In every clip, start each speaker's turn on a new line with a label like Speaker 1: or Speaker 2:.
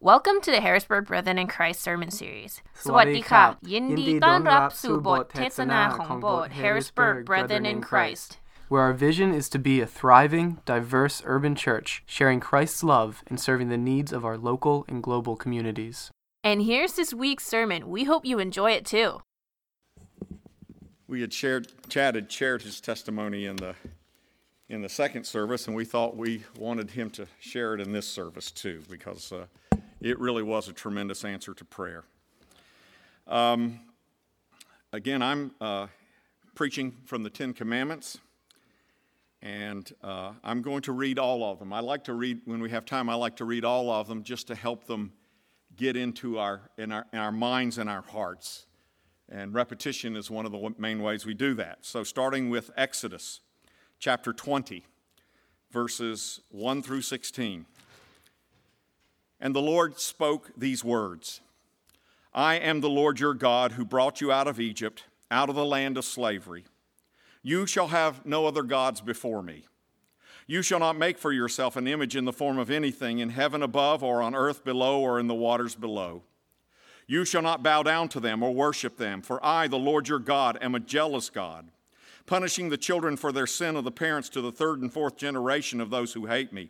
Speaker 1: Welcome to the Harrisburg Brethren in Christ sermon series. สวัสดีครับยินดีต้อนรับสู่บทเทศนาของโบสถ์ Harrisburg Brethren in Christ
Speaker 2: where our vision is to be a thriving, diverse urban church, sharing Christ's love and serving the needs of our local and global communities.
Speaker 1: And here's this week's sermon. We hope you enjoy it too.
Speaker 3: We had shared, Chad had shared his testimony in the in the second service, and we thought we wanted him to share it in this service too, because uh, it really was a tremendous answer to prayer. Um, again, I'm uh, preaching from the Ten Commandments, and uh, I'm going to read all of them. I like to read, when we have time, I like to read all of them just to help them get into our, in our, in our minds and our hearts. And repetition is one of the main ways we do that. So, starting with Exodus chapter 20, verses 1 through 16. And the Lord spoke these words I am the Lord your God who brought you out of Egypt, out of the land of slavery. You shall have no other gods before me. You shall not make for yourself an image in the form of anything in heaven above, or on earth below, or in the waters below. You shall not bow down to them or worship them, for I, the Lord your God, am a jealous God, punishing the children for their sin of the parents to the third and fourth generation of those who hate me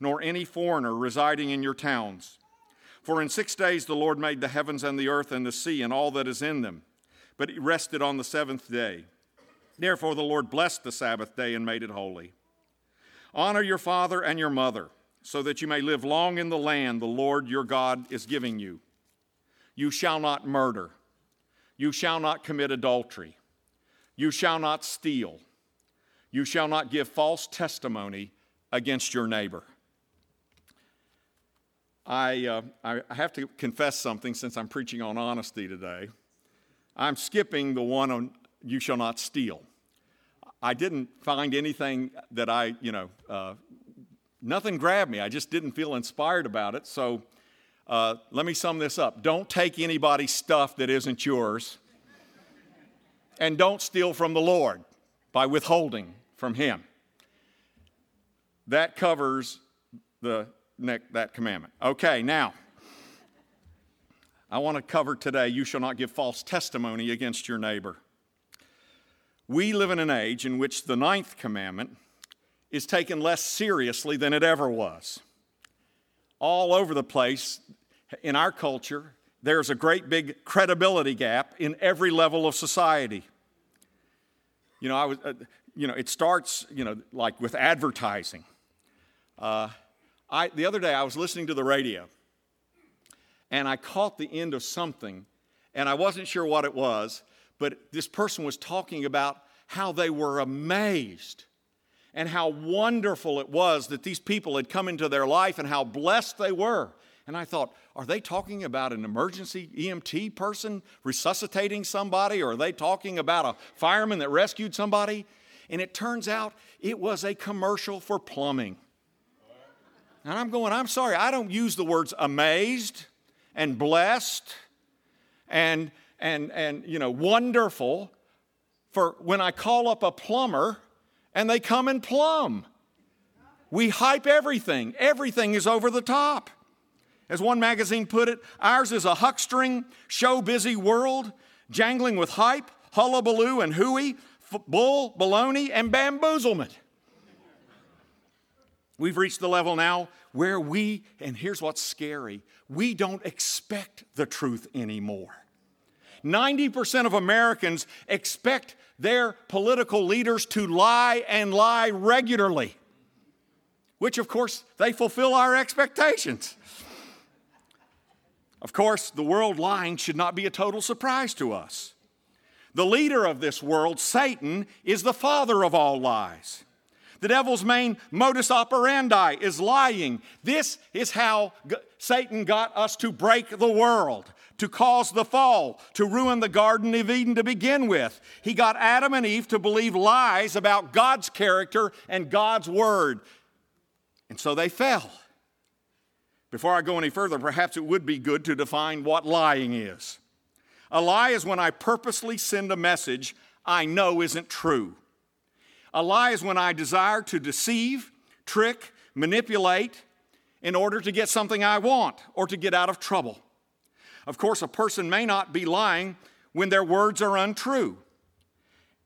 Speaker 3: nor any foreigner residing in your towns. For in six days the Lord made the heavens and the earth and the sea and all that is in them, but he rested on the seventh day. Therefore the Lord blessed the Sabbath day and made it holy. Honor your father and your mother, so that you may live long in the land the Lord your God is giving you. You shall not murder. You shall not commit adultery. You shall not steal. You shall not give false testimony against your neighbor. I, uh, I have to confess something since I'm preaching on honesty today. I'm skipping the one on you shall not steal. I didn't find anything that I, you know, uh, nothing grabbed me. I just didn't feel inspired about it. So uh, let me sum this up. Don't take anybody's stuff that isn't yours, and don't steal from the Lord by withholding from Him. That covers the that commandment. Okay, now, I want to cover today you shall not give false testimony against your neighbor. We live in an age in which the ninth commandment is taken less seriously than it ever was. All over the place in our culture, there's a great big credibility gap in every level of society. You know, I was, uh, you know, it starts, you know, like with advertising. Uh, I, the other day, I was listening to the radio and I caught the end of something and I wasn't sure what it was, but this person was talking about how they were amazed and how wonderful it was that these people had come into their life and how blessed they were. And I thought, are they talking about an emergency EMT person resuscitating somebody, or are they talking about a fireman that rescued somebody? And it turns out it was a commercial for plumbing. And I'm going, I'm sorry, I don't use the words amazed and blessed and, and, and you know, wonderful for when I call up a plumber and they come and plumb. We hype everything, everything is over the top. As one magazine put it, ours is a huckstering, show busy world, jangling with hype, hullabaloo, and hooey, bull, baloney, and bamboozlement. We've reached the level now where we, and here's what's scary, we don't expect the truth anymore. 90% of Americans expect their political leaders to lie and lie regularly, which of course they fulfill our expectations. Of course, the world lying should not be a total surprise to us. The leader of this world, Satan, is the father of all lies. The devil's main modus operandi is lying. This is how Satan got us to break the world, to cause the fall, to ruin the Garden of Eden to begin with. He got Adam and Eve to believe lies about God's character and God's word. And so they fell. Before I go any further, perhaps it would be good to define what lying is. A lie is when I purposely send a message I know isn't true. A lie is when I desire to deceive, trick, manipulate in order to get something I want or to get out of trouble. Of course, a person may not be lying when their words are untrue.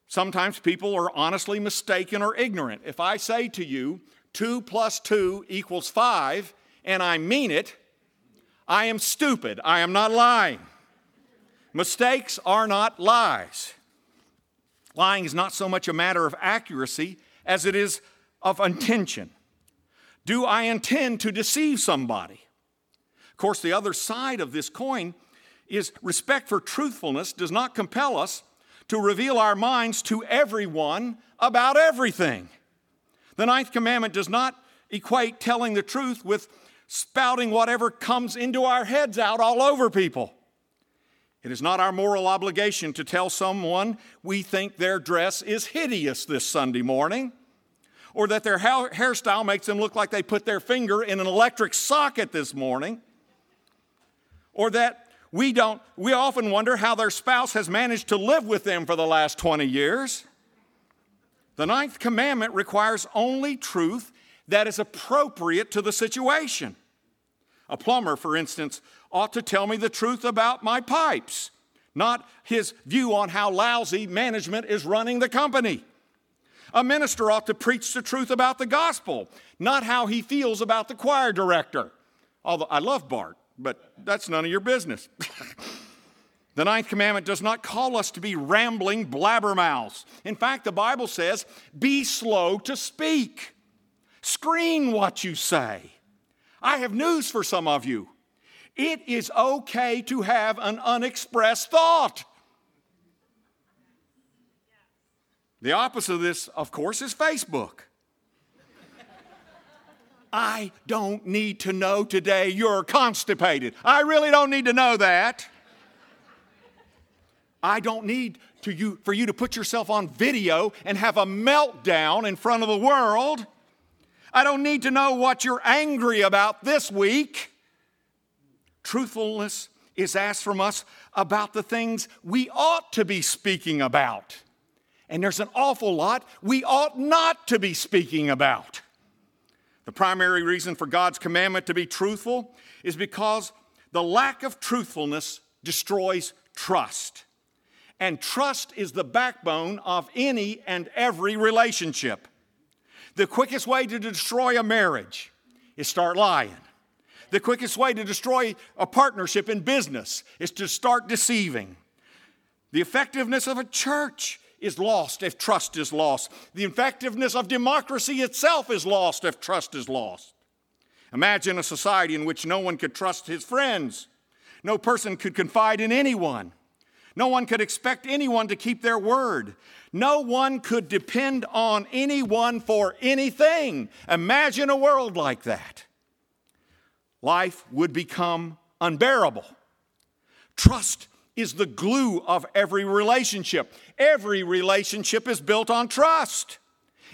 Speaker 3: Sometimes people are honestly mistaken or ignorant. If I say to you, 2 plus 2 equals 5, and I mean it, I am stupid. I am not lying. Mistakes are not lies. Lying is not so much a matter of accuracy as it is of intention. Do I intend to deceive somebody? Of course, the other side of this coin is respect for truthfulness does not compel us to reveal our minds to everyone about everything. The ninth commandment does not equate telling the truth with spouting whatever comes into our heads out all over people. It is not our moral obligation to tell someone we think their dress is hideous this Sunday morning, or that their ha- hairstyle makes them look like they put their finger in an electric socket this morning, or that we don't, we often wonder how their spouse has managed to live with them for the last 20 years. The ninth commandment requires only truth that is appropriate to the situation. A plumber, for instance, ought to tell me the truth about my pipes, not his view on how lousy management is running the company. A minister ought to preach the truth about the gospel, not how he feels about the choir director. Although I love Bart, but that's none of your business. the ninth commandment does not call us to be rambling blabbermouths. In fact, the Bible says, be slow to speak, screen what you say. I have news for some of you. It is okay to have an unexpressed thought. The opposite of this, of course, is Facebook. I don't need to know today you're constipated. I really don't need to know that. I don't need to you, for you to put yourself on video and have a meltdown in front of the world. I don't need to know what you're angry about this week. Truthfulness is asked from us about the things we ought to be speaking about. And there's an awful lot we ought not to be speaking about. The primary reason for God's commandment to be truthful is because the lack of truthfulness destroys trust. And trust is the backbone of any and every relationship. The quickest way to destroy a marriage is start lying. The quickest way to destroy a partnership in business is to start deceiving. The effectiveness of a church is lost if trust is lost. The effectiveness of democracy itself is lost if trust is lost. Imagine a society in which no one could trust his friends, no person could confide in anyone. No one could expect anyone to keep their word. No one could depend on anyone for anything. Imagine a world like that. Life would become unbearable. Trust is the glue of every relationship. Every relationship is built on trust.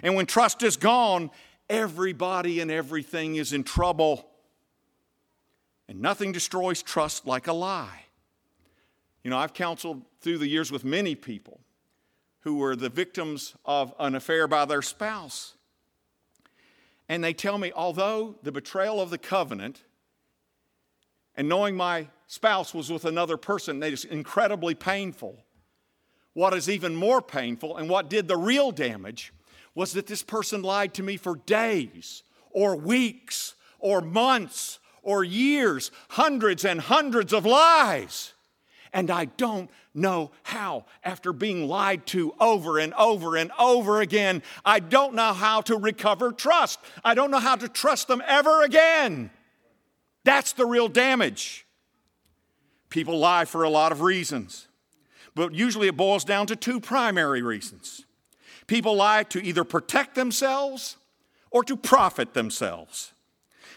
Speaker 3: And when trust is gone, everybody and everything is in trouble. And nothing destroys trust like a lie. You know, I've counseled through the years with many people who were the victims of an affair by their spouse. And they tell me, although the betrayal of the covenant and knowing my spouse was with another person, that is incredibly painful. What is even more painful and what did the real damage was that this person lied to me for days or weeks or months or years, hundreds and hundreds of lies. And I don't know how, after being lied to over and over and over again, I don't know how to recover trust. I don't know how to trust them ever again. That's the real damage. People lie for a lot of reasons, but usually it boils down to two primary reasons. People lie to either protect themselves or to profit themselves.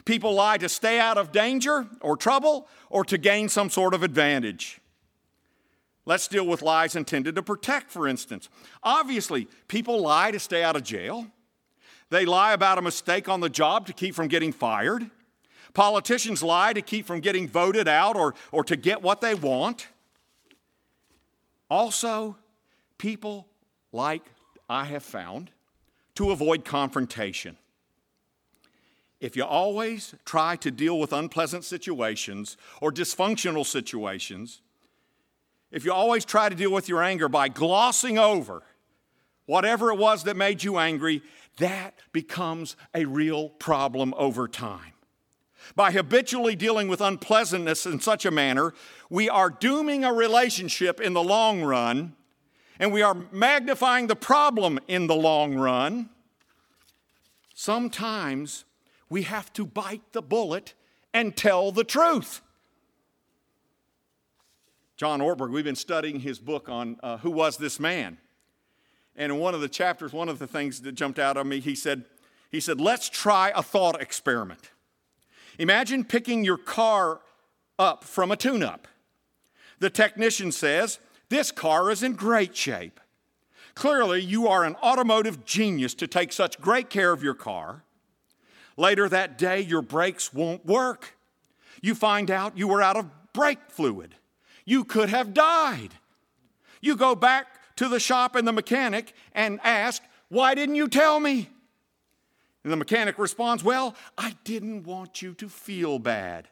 Speaker 3: People lie to stay out of danger or trouble or to gain some sort of advantage. Let's deal with lies intended to protect, for instance. Obviously, people lie to stay out of jail. They lie about a mistake on the job to keep from getting fired. Politicians lie to keep from getting voted out or, or to get what they want. Also, people like I have found to avoid confrontation. If you always try to deal with unpleasant situations or dysfunctional situations, if you always try to deal with your anger by glossing over whatever it was that made you angry, that becomes a real problem over time. By habitually dealing with unpleasantness in such a manner, we are dooming a relationship in the long run, and we are magnifying the problem in the long run. Sometimes we have to bite the bullet and tell the truth. John Ortberg, we've been studying his book on uh, Who Was This Man? And in one of the chapters, one of the things that jumped out at me, he said, he said, Let's try a thought experiment. Imagine picking your car up from a tune up. The technician says, This car is in great shape. Clearly, you are an automotive genius to take such great care of your car. Later that day, your brakes won't work. You find out you were out of brake fluid you could have died. You go back to the shop and the mechanic and ask, Why didn't you tell me? And the mechanic responds, Well, I didn't want you to feel bad.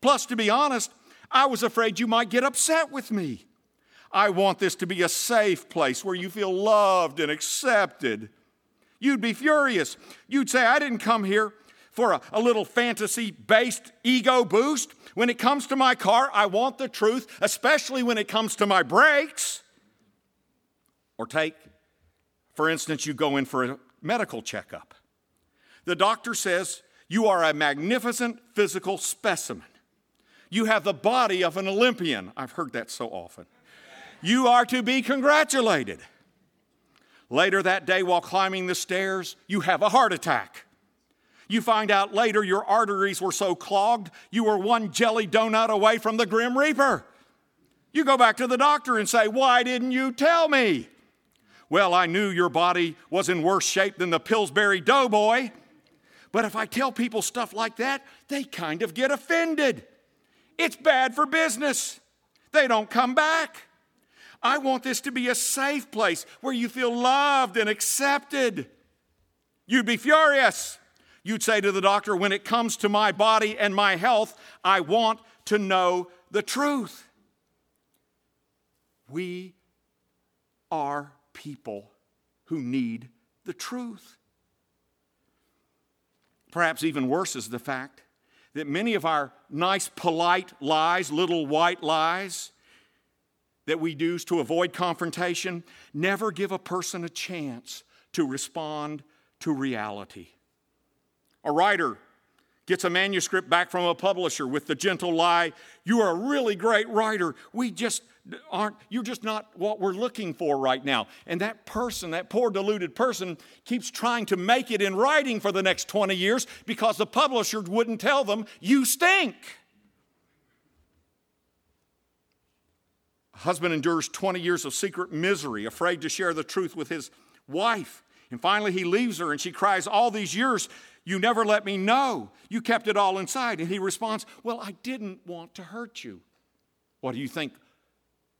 Speaker 3: Plus, to be honest, I was afraid you might get upset with me. I want this to be a safe place where you feel loved and accepted. You'd be furious. You'd say, I didn't come here for a, a little fantasy based ego boost. When it comes to my car, I want the truth, especially when it comes to my brakes. Or take, for instance, you go in for a medical checkup. The doctor says, You are a magnificent physical specimen. You have the body of an Olympian. I've heard that so often. You are to be congratulated. Later that day, while climbing the stairs, you have a heart attack. You find out later your arteries were so clogged, you were one jelly donut away from the Grim Reaper. You go back to the doctor and say, Why didn't you tell me? Well, I knew your body was in worse shape than the Pillsbury Doughboy. But if I tell people stuff like that, they kind of get offended. It's bad for business. They don't come back. I want this to be a safe place where you feel loved and accepted. You'd be furious. You'd say to the doctor, when it comes to my body and my health, I want to know the truth. We are people who need the truth. Perhaps even worse is the fact that many of our nice, polite lies, little white lies, that we use to avoid confrontation, never give a person a chance to respond to reality. A writer gets a manuscript back from a publisher with the gentle lie, You are a really great writer. We just aren't, you're just not what we're looking for right now. And that person, that poor deluded person, keeps trying to make it in writing for the next 20 years because the publisher wouldn't tell them, You stink. A husband endures 20 years of secret misery, afraid to share the truth with his wife. And finally, he leaves her and she cries, All these years, you never let me know. You kept it all inside. And he responds, Well, I didn't want to hurt you. What do you think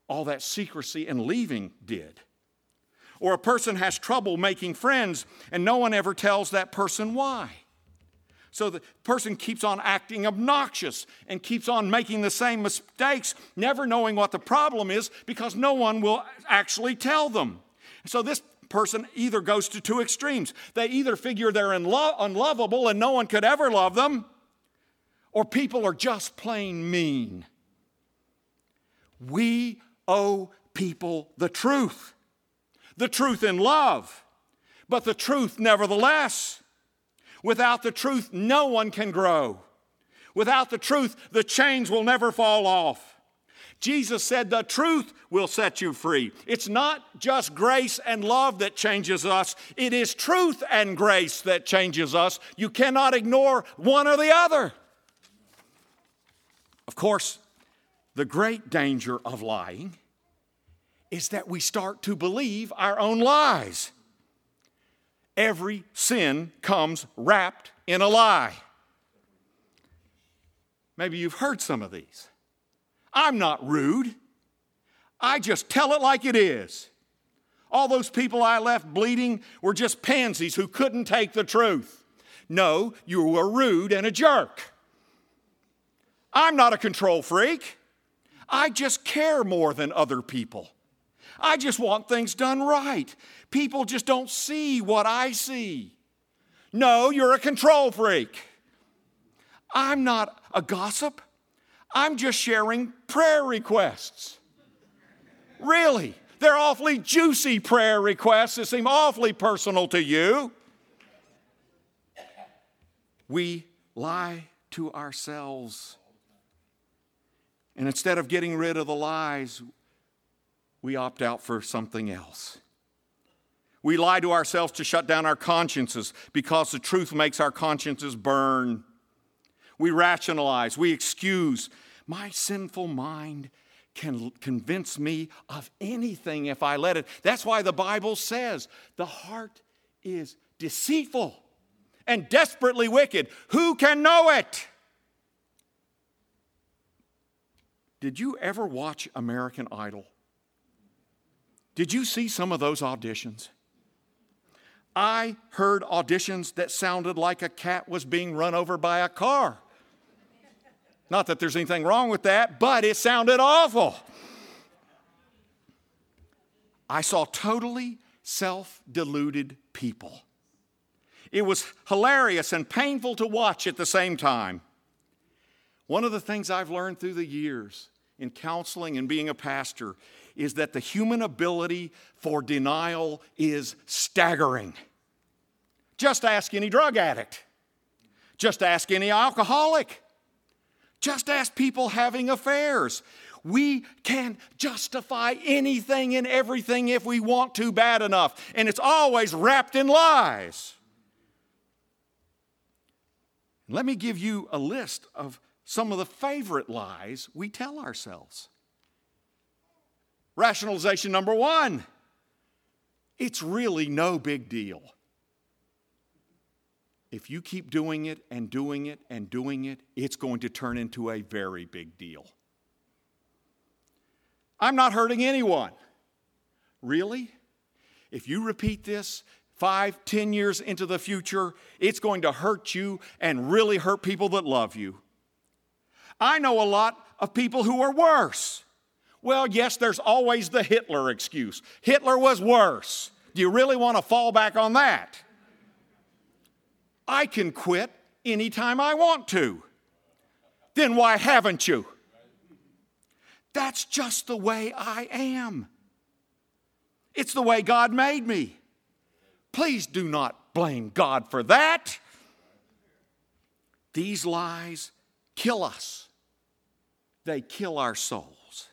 Speaker 3: all that secrecy and leaving did? Or a person has trouble making friends and no one ever tells that person why. So the person keeps on acting obnoxious and keeps on making the same mistakes, never knowing what the problem is because no one will actually tell them. So this person either goes to two extremes. They either figure they're unlovable and no one could ever love them, or people are just plain mean. We owe people the truth, the truth in love, but the truth nevertheless. Without the truth, no one can grow. Without the truth, the chains will never fall off. Jesus said the truth will set you free. It's not just grace and love that changes us, it is truth and grace that changes us. You cannot ignore one or the other. Of course, the great danger of lying is that we start to believe our own lies. Every sin comes wrapped in a lie. Maybe you've heard some of these. I'm not rude. I just tell it like it is. All those people I left bleeding were just pansies who couldn't take the truth. No, you were rude and a jerk. I'm not a control freak. I just care more than other people. I just want things done right. People just don't see what I see. No, you're a control freak. I'm not a gossip. I'm just sharing prayer requests. Really, they're awfully juicy prayer requests that seem awfully personal to you. We lie to ourselves. And instead of getting rid of the lies, we opt out for something else. We lie to ourselves to shut down our consciences because the truth makes our consciences burn. We rationalize, we excuse. My sinful mind can convince me of anything if I let it. That's why the Bible says the heart is deceitful and desperately wicked. Who can know it? Did you ever watch American Idol? Did you see some of those auditions? I heard auditions that sounded like a cat was being run over by a car. Not that there's anything wrong with that, but it sounded awful. I saw totally self deluded people. It was hilarious and painful to watch at the same time. One of the things I've learned through the years in counseling and being a pastor is that the human ability for denial is staggering. Just ask any drug addict, just ask any alcoholic, just ask people having affairs. We can justify anything and everything if we want to bad enough, and it's always wrapped in lies. Let me give you a list of some of the favorite lies we tell ourselves. Rationalization number one it's really no big deal. If you keep doing it and doing it and doing it, it's going to turn into a very big deal. I'm not hurting anyone. Really? If you repeat this five, ten years into the future, it's going to hurt you and really hurt people that love you. I know a lot of people who are worse. Well, yes, there's always the Hitler excuse. Hitler was worse. Do you really want to fall back on that? I can quit anytime I want to. Then why haven't you? That's just the way I am. It's the way God made me. Please do not blame God for that. These lies kill us, they kill our souls.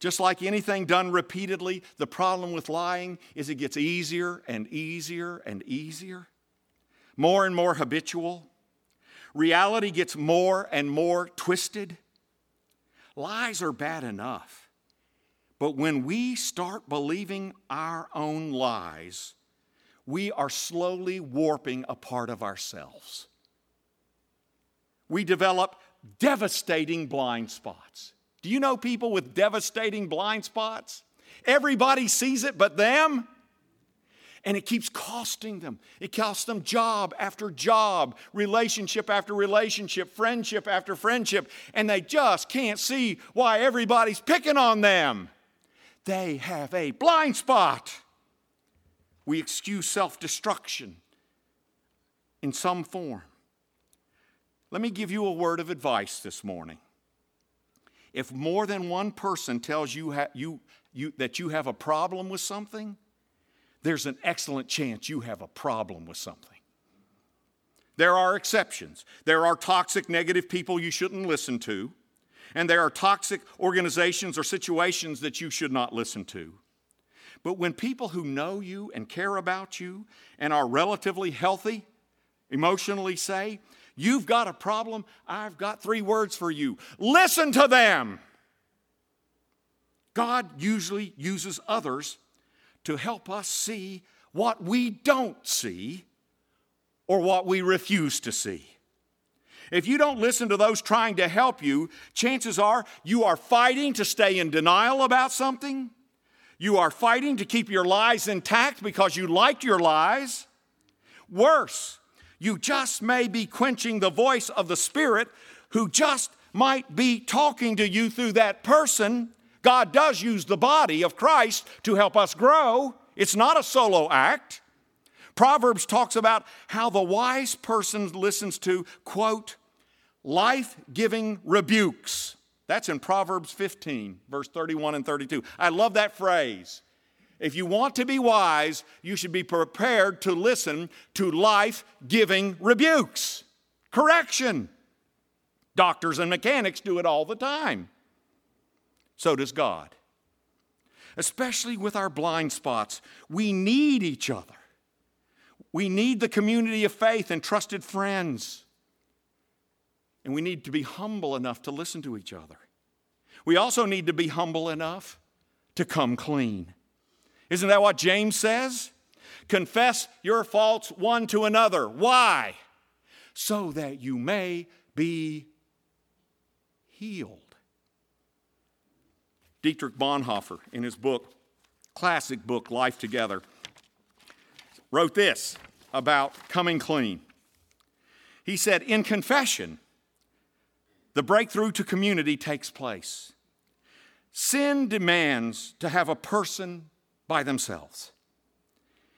Speaker 3: Just like anything done repeatedly, the problem with lying is it gets easier and easier and easier, more and more habitual. Reality gets more and more twisted. Lies are bad enough. But when we start believing our own lies, we are slowly warping a part of ourselves. We develop devastating blind spots. Do you know people with devastating blind spots? Everybody sees it but them. And it keeps costing them. It costs them job after job, relationship after relationship, friendship after friendship, and they just can't see why everybody's picking on them. They have a blind spot. We excuse self destruction in some form. Let me give you a word of advice this morning. If more than one person tells you, ha- you, you that you have a problem with something, there's an excellent chance you have a problem with something. There are exceptions. There are toxic, negative people you shouldn't listen to. and there are toxic organizations or situations that you should not listen to. But when people who know you and care about you and are relatively healthy emotionally say, You've got a problem, I've got three words for you. Listen to them. God usually uses others to help us see what we don't see or what we refuse to see. If you don't listen to those trying to help you, chances are you are fighting to stay in denial about something. You are fighting to keep your lies intact because you liked your lies. Worse, you just may be quenching the voice of the Spirit who just might be talking to you through that person. God does use the body of Christ to help us grow. It's not a solo act. Proverbs talks about how the wise person listens to, quote, life giving rebukes. That's in Proverbs 15, verse 31 and 32. I love that phrase. If you want to be wise, you should be prepared to listen to life giving rebukes, correction. Doctors and mechanics do it all the time. So does God. Especially with our blind spots, we need each other. We need the community of faith and trusted friends. And we need to be humble enough to listen to each other. We also need to be humble enough to come clean. Isn't that what James says? Confess your faults one to another. Why? So that you may be healed. Dietrich Bonhoeffer, in his book, classic book, Life Together, wrote this about coming clean. He said, In confession, the breakthrough to community takes place. Sin demands to have a person by themselves,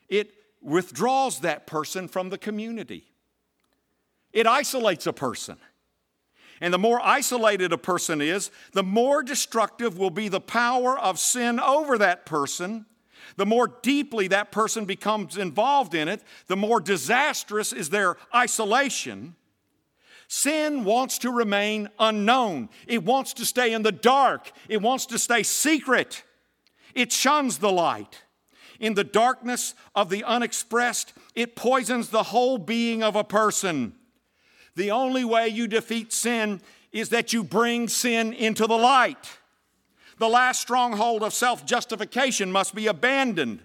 Speaker 3: it withdraws that person from the community, it isolates a person. And the more isolated a person is, the more destructive will be the power of sin over that person. The more deeply that person becomes involved in it, the more disastrous is their isolation. Sin wants to remain unknown. It wants to stay in the dark. It wants to stay secret. It shuns the light. In the darkness of the unexpressed, it poisons the whole being of a person. The only way you defeat sin is that you bring sin into the light. The last stronghold of self justification must be abandoned.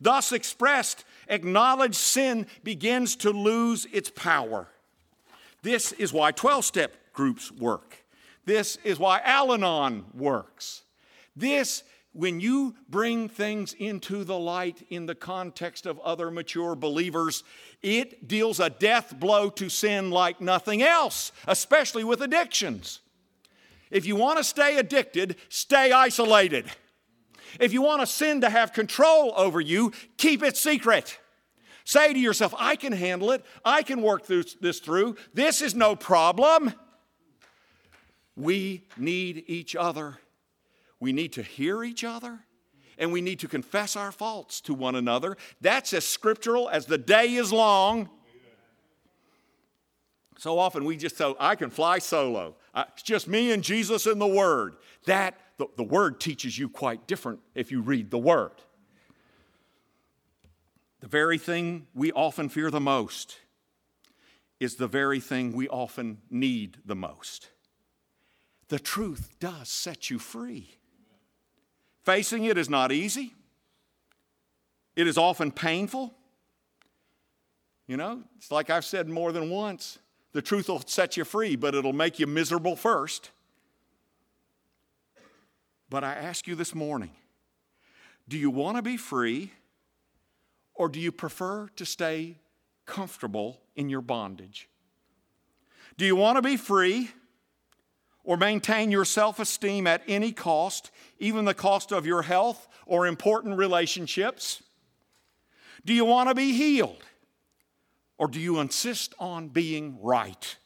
Speaker 3: Thus expressed, acknowledged sin begins to lose its power. This is why 12 step groups work. This is why Al Anon works. This, when you bring things into the light in the context of other mature believers, it deals a death blow to sin like nothing else, especially with addictions. If you want to stay addicted, stay isolated. If you want a sin to have control over you, keep it secret. Say to yourself, I can handle it. I can work this through. This is no problem. We need each other. We need to hear each other and we need to confess our faults to one another. That's as scriptural as the day is long. So often we just say, I can fly solo. it's just me and Jesus and the Word. That, the, the Word teaches you quite different if you read the Word the very thing we often fear the most is the very thing we often need the most. The truth does set you free. Facing it is not easy, it is often painful. You know, it's like I've said more than once the truth will set you free, but it'll make you miserable first. But I ask you this morning do you want to be free? Or do you prefer to stay comfortable in your bondage? Do you want to be free or maintain your self esteem at any cost, even the cost of your health or important relationships? Do you want to be healed or do you insist on being right?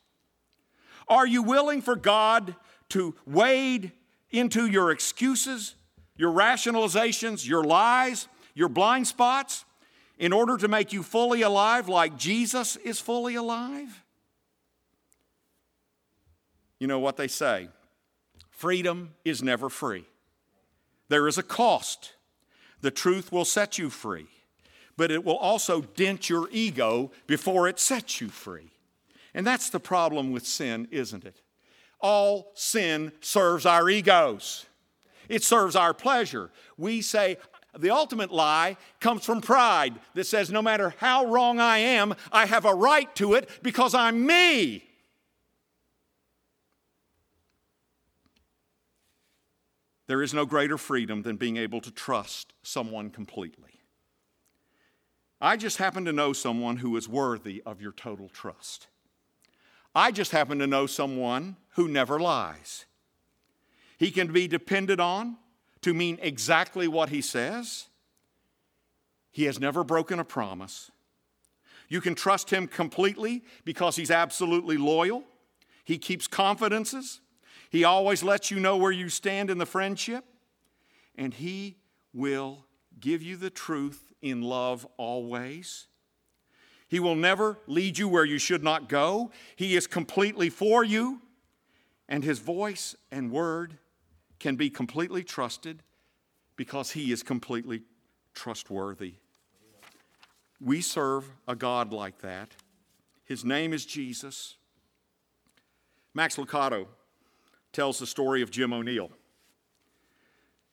Speaker 3: Are you willing for God to wade into your excuses, your rationalizations, your lies, your blind spots? in order to make you fully alive like Jesus is fully alive? You know what they say Freedom is never free. There is a cost. The truth will set you free, but it will also dent your ego before it sets you free. And that's the problem with sin, isn't it? All sin serves our egos. It serves our pleasure. We say, the ultimate lie comes from pride that says, no matter how wrong I am, I have a right to it because I'm me. There is no greater freedom than being able to trust someone completely. I just happen to know someone who is worthy of your total trust. I just happen to know someone who never lies. He can be depended on to mean exactly what he says. He has never broken a promise. You can trust him completely because he's absolutely loyal. He keeps confidences. He always lets you know where you stand in the friendship. And he will give you the truth in love always. He will never lead you where you should not go. He is completely for you, and his voice and word can be completely trusted because he is completely trustworthy. We serve a God like that. His name is Jesus. Max Lucado tells the story of Jim O'Neill.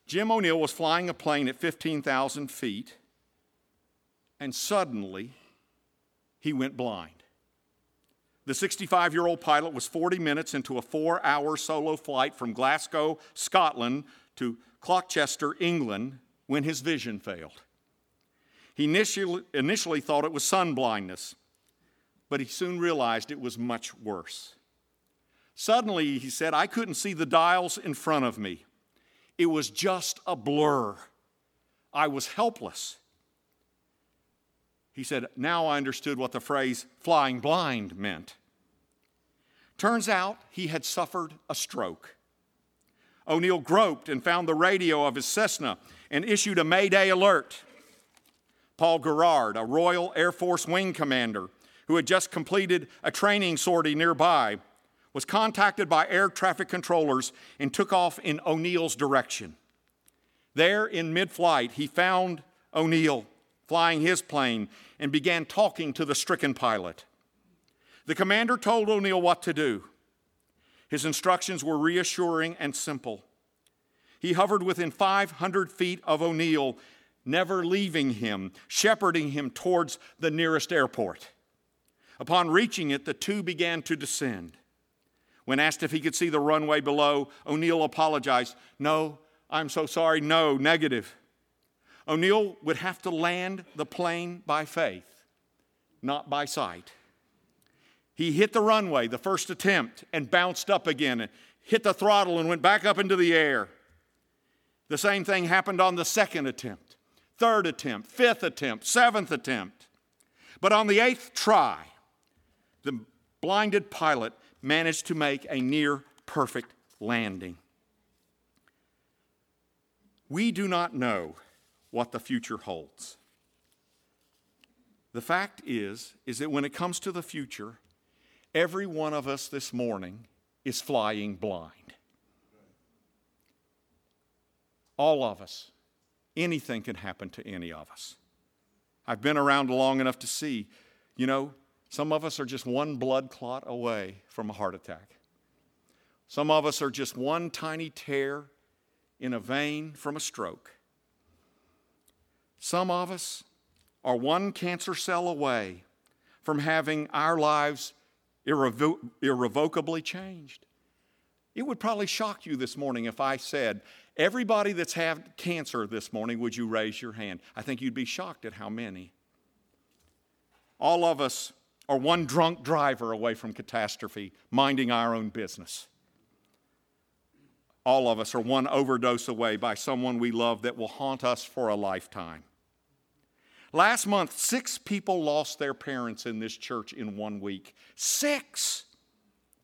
Speaker 3: Jim O'Neill was flying a plane at 15,000 feet, and suddenly he went blind. The 65 year old pilot was 40 minutes into a four hour solo flight from Glasgow, Scotland to Colchester, England, when his vision failed. He initially, initially thought it was sun blindness, but he soon realized it was much worse. Suddenly, he said, I couldn't see the dials in front of me. It was just a blur. I was helpless. He said, Now I understood what the phrase flying blind meant. Turns out he had suffered a stroke. O'Neill groped and found the radio of his Cessna and issued a Mayday alert. Paul Garrard, a Royal Air Force wing commander who had just completed a training sortie nearby, was contacted by air traffic controllers and took off in O'Neill's direction. There, in mid flight, he found O'Neill flying his plane and began talking to the stricken pilot. The commander told O'Neill what to do. His instructions were reassuring and simple. He hovered within 500 feet of O'Neill, never leaving him, shepherding him towards the nearest airport. Upon reaching it, the two began to descend. When asked if he could see the runway below, O'Neill apologized. No, I'm so sorry. No, negative. O'Neill would have to land the plane by faith, not by sight. He hit the runway the first attempt and bounced up again, hit the throttle and went back up into the air. The same thing happened on the second attempt, third attempt, fifth attempt, seventh attempt. But on the eighth try, the blinded pilot managed to make a near perfect landing. We do not know what the future holds. The fact is is that when it comes to the future, every one of us this morning is flying blind. All of us. Anything can happen to any of us. I've been around long enough to see, you know, some of us are just one blood clot away from a heart attack. Some of us are just one tiny tear in a vein from a stroke. Some of us are one cancer cell away from having our lives irrevo- irrevocably changed. It would probably shock you this morning if I said, Everybody that's had cancer this morning, would you raise your hand? I think you'd be shocked at how many. All of us or one drunk driver away from catastrophe, minding our own business. All of us are one overdose away by someone we love that will haunt us for a lifetime. Last month, six people lost their parents in this church in one week. Six!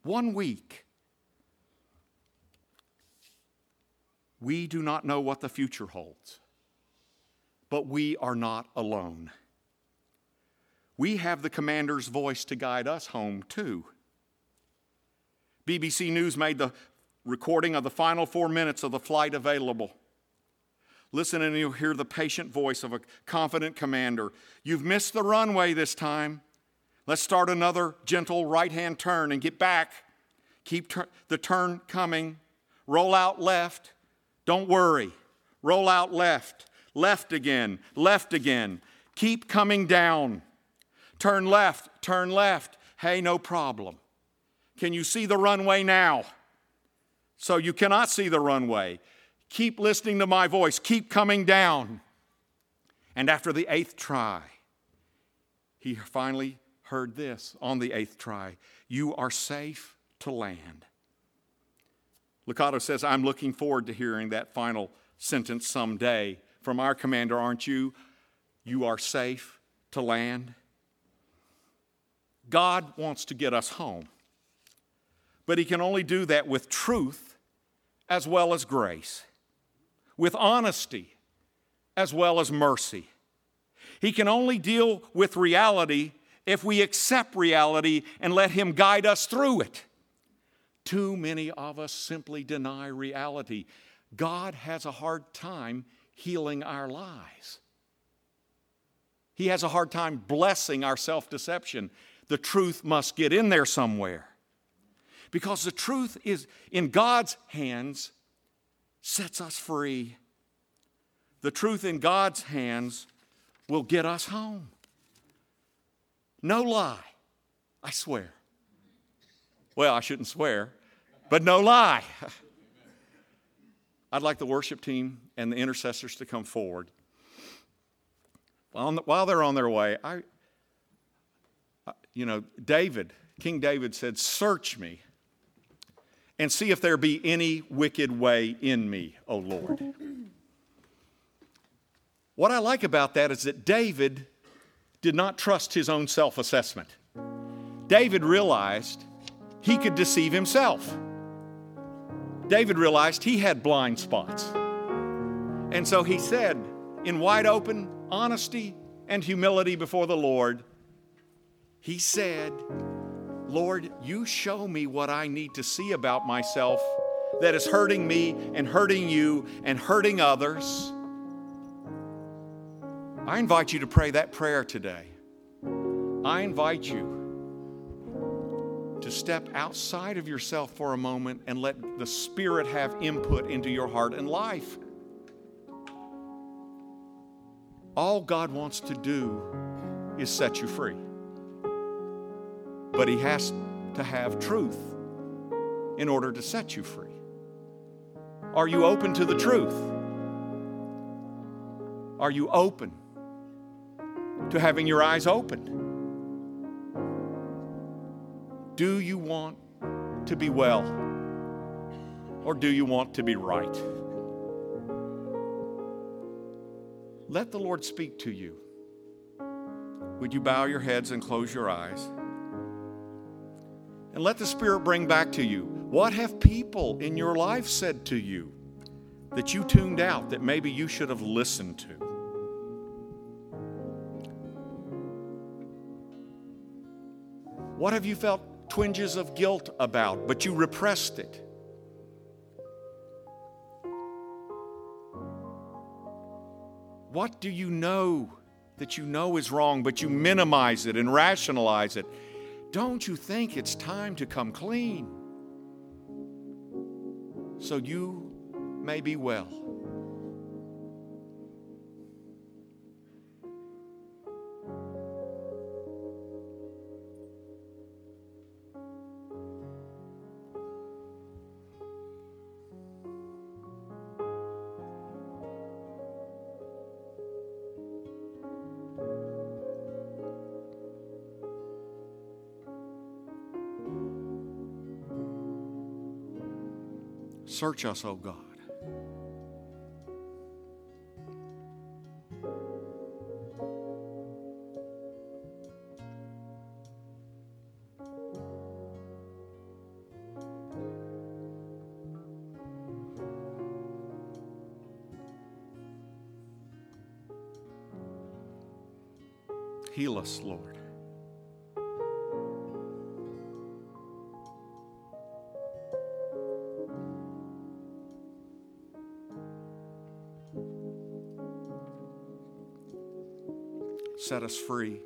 Speaker 3: One week. We do not know what the future holds, but we are not alone we have the commander's voice to guide us home, too. BBC News made the recording of the final four minutes of the flight available. Listen and you'll hear the patient voice of a confident commander. You've missed the runway this time. Let's start another gentle right hand turn and get back. Keep the turn coming. Roll out left. Don't worry. Roll out left. Left again. Left again. Keep coming down. Turn left. Turn left. Hey, no problem. Can you see the runway now? So you cannot see the runway. Keep listening to my voice. Keep coming down. And after the eighth try, he finally heard this on the eighth try You are safe to land. Lucado says, I'm looking forward to hearing that final sentence someday from our commander, aren't you? You are safe to land. God wants to get us home, but He can only do that with truth as well as grace, with honesty as well as mercy. He can only deal with reality if we accept reality and let Him guide us through it. Too many of us simply deny reality. God has a hard time healing our lies. He has a hard time blessing our self deception. The truth must get in there somewhere. Because the truth is in God's hands sets us free. The truth in God's hands will get us home. No lie, I swear. Well, I shouldn't swear, but no lie. I'd like the worship team and the intercessors to come forward. While they're on their way, I, you know, David, King David said, Search me and see if there be any wicked way in me, O Lord. What I like about that is that David did not trust his own self assessment. David realized he could deceive himself. David realized he had blind spots. And so he said, in wide open honesty and humility before the Lord, he said, Lord, you show me what I need to see about myself that is hurting me and hurting you and hurting others. I invite you to pray that prayer today. I invite you to step outside of yourself for a moment and let the Spirit have input into your heart and life. All God wants to do is set you free. But He has to have truth in order to set you free. Are you open to the truth? Are you open to having your eyes opened? Do you want to be well? Or do you want to be right? Let the Lord speak to you. Would you bow your heads and close your eyes? And let the Spirit bring back to you what have people in your life said to you that you tuned out that maybe you should have listened to? What have you felt twinges of guilt about, but you repressed it? What do you know that you know is wrong, but you minimize it and rationalize it? Don't you think it's time to come clean so you may be well? Search us, O God. Us
Speaker 4: free.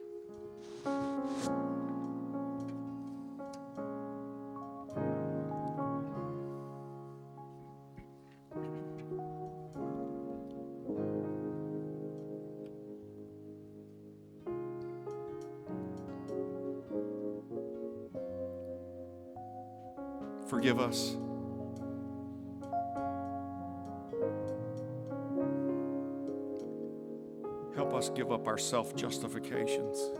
Speaker 4: Forgive us. Us give up our self justifications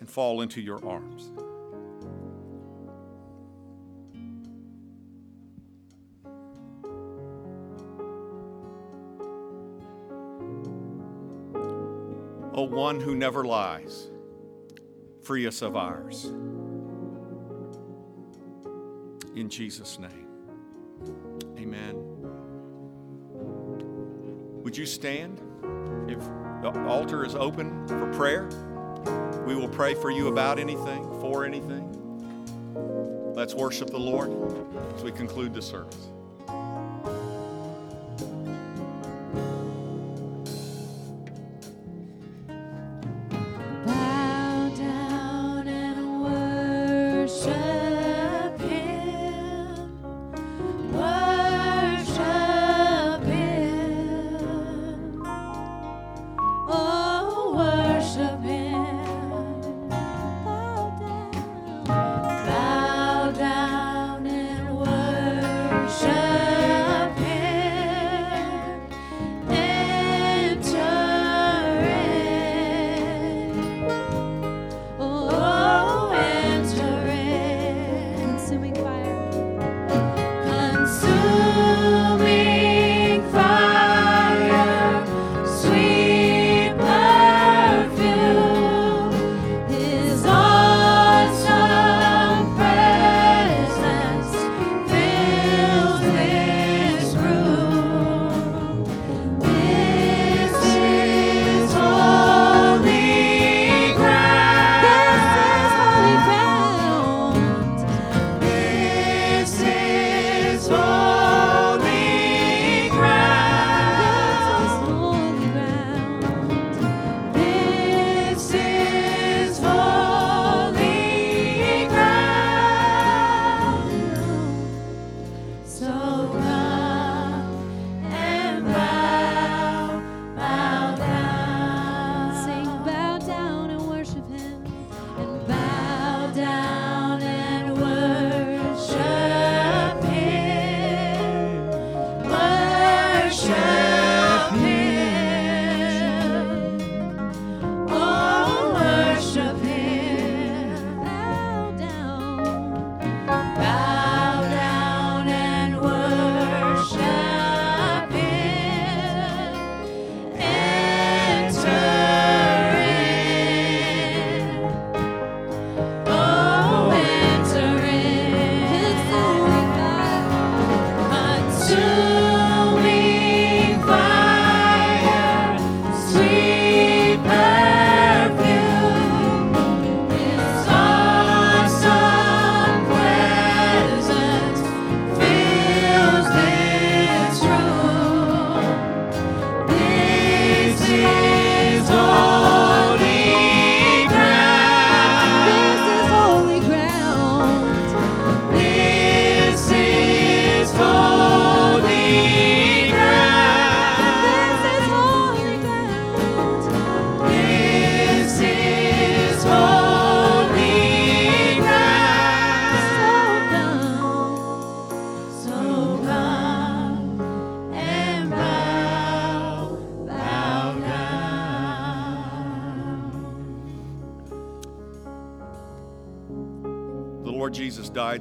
Speaker 4: and fall into your arms. O one who never lies, free us of ours. In Jesus' name, Would you stand? If the altar is open for prayer, we will pray for you about anything, for anything. Let's worship the Lord as we conclude the service.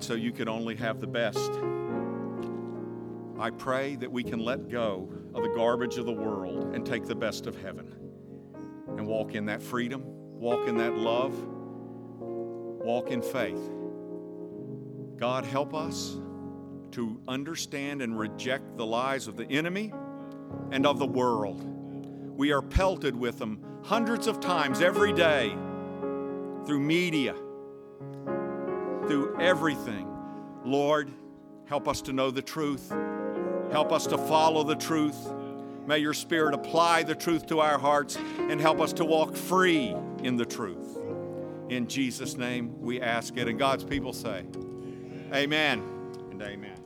Speaker 3: So
Speaker 4: you could only have the best. I pray that we can let go of the garbage of the world and take the best of heaven and walk in that freedom, walk in that love, walk in faith. God, help us to understand and reject the lies of the enemy and of the world. We are pelted with them hundreds of times every day through media, through everything. Lord, help us to know the truth. Help us to follow the truth.
Speaker 3: May your Spirit apply the truth to our hearts and help us to walk free in the truth. In Jesus' name we ask it. And God's people say, Amen and amen.